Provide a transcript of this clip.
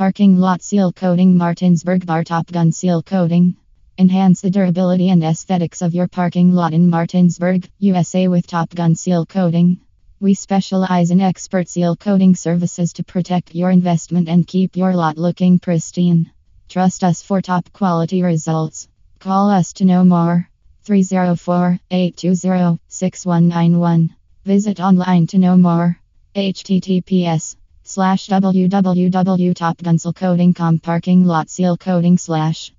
Parking lot seal coating Martinsburg Bar Top Gun seal coating. Enhance the durability and aesthetics of your parking lot in Martinsburg, USA with Top Gun seal coating. We specialize in expert seal coating services to protect your investment and keep your lot looking pristine. Trust us for top quality results. Call us to know more. 304 820 6191. Visit online to know more. https slash www.topgunsealcoating.com parking lot seal coating slash